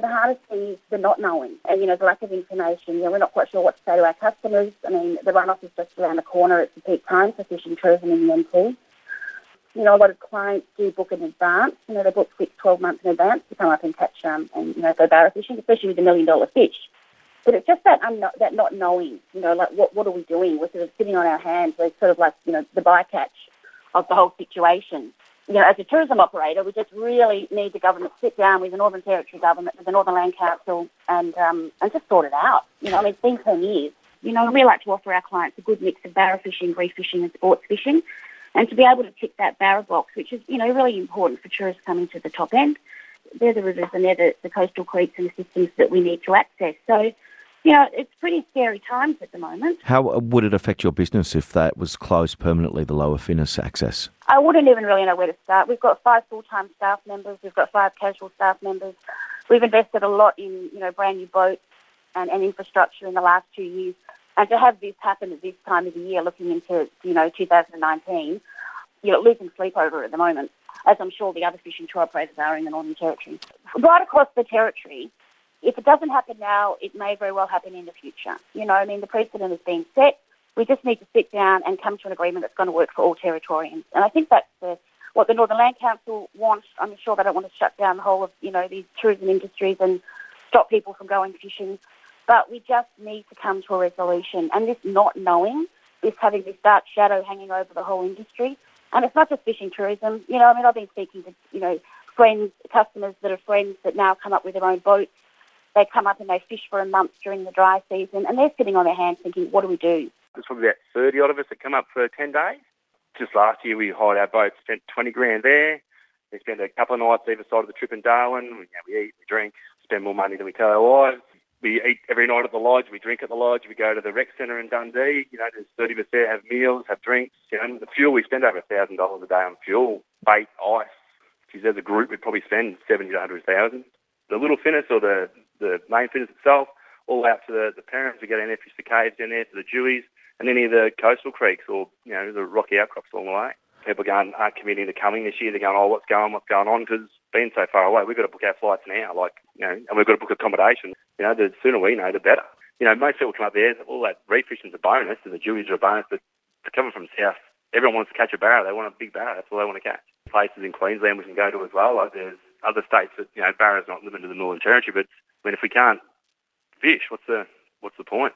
The hardest thing is the not knowing and, you know, the lack of information. You know, we're not quite sure what to say to our customers. I mean, the runoff is just around the corner. It's the peak time for fishing tourism in the NT. You know, a lot of clients do book in advance. You know, they book six, 12 months in advance to come up and catch, um, and, you know, go barra fishing, especially with the million dollar fish. But it's just that um, that not knowing, you know, like what what are we doing? We're sort of sitting on our hands. We're sort of like, you know, the bycatch of the whole situation. You know, as a tourism operator, we just really need the government to sit down with the Northern Territory government, with the Northern Land Council, and um, and just sort it out. You know, I mean, it's been ten years. You know, we like to offer our clients a good mix of barra fishing, reef fishing, and sports fishing, and to be able to tick that barra box, which is you know really important for tourists coming to the top end. They're the rivers and they're the, the coastal creeks and the systems that we need to access. So you know, it's pretty scary times at the moment. How would it affect your business if that was closed permanently, the lower Finniss access? I wouldn't even really know where to start. We've got five full-time staff members. We've got five casual staff members. We've invested a lot in, you know, brand new boats and, and infrastructure in the last two years. And to have this happen at this time of the year, looking into, you know, 2019, you know, losing sleep over it at the moment, as I'm sure the other fishing tour operators are in the Northern Territory. Right across the territory, if it doesn't happen now, it may very well happen in the future. You know, I mean, the precedent has been set. We just need to sit down and come to an agreement that's going to work for all Territorians. And I think that's the, what the Northern Land Council wants. I'm sure they don't want to shut down the whole of, you know, these tourism industries and stop people from going fishing. But we just need to come to a resolution. And this not knowing, this having this dark shadow hanging over the whole industry, and it's not just fishing tourism. You know, I mean, I've been speaking to, you know, friends, customers that are friends that now come up with their own boats they come up and they fish for a month during the dry season, and they're sitting on their hands thinking, what do we do? There's probably about 30 odd of us that come up for 10 days. Just last year, we hired our boat, spent 20 grand there. We spent a couple of nights either side of the trip in Darwin. We, you know, we eat, we drink, spend more money than we tell our wives. We eat every night at the lodge. We drink at the lodge. We go to the rec centre in Dundee. You know, there's 30 of us there, have meals, have drinks. You know, the fuel, we spend over $1,000 a day on fuel, bait, ice. Geez, as a group, we'd probably spend 70 to 100,000. The little Finniss or the the main Finniss itself, all out to the, the parents. We get in there, fish the caves in there, to the Deweys, and any of the coastal creeks or, you know, the rocky outcrops along the way. People going, aren't committing to coming this year. They're going, oh, what's going on, what's going on? Because being so far away, we've got to book our flights now, like, you know, and we've got to book accommodation. You know, the sooner we know, the better. You know, most people come up there, all that reef fishing's a bonus, and the Deweys are a bonus, but to coming from south, everyone wants to catch a barra. They want a big barra. That's all they want to catch. Places in Queensland we can go to as well. Like there's other states that, you know, barra's not limited to the Northern Territory, but I mean, if we can't fish, what's the what's the point?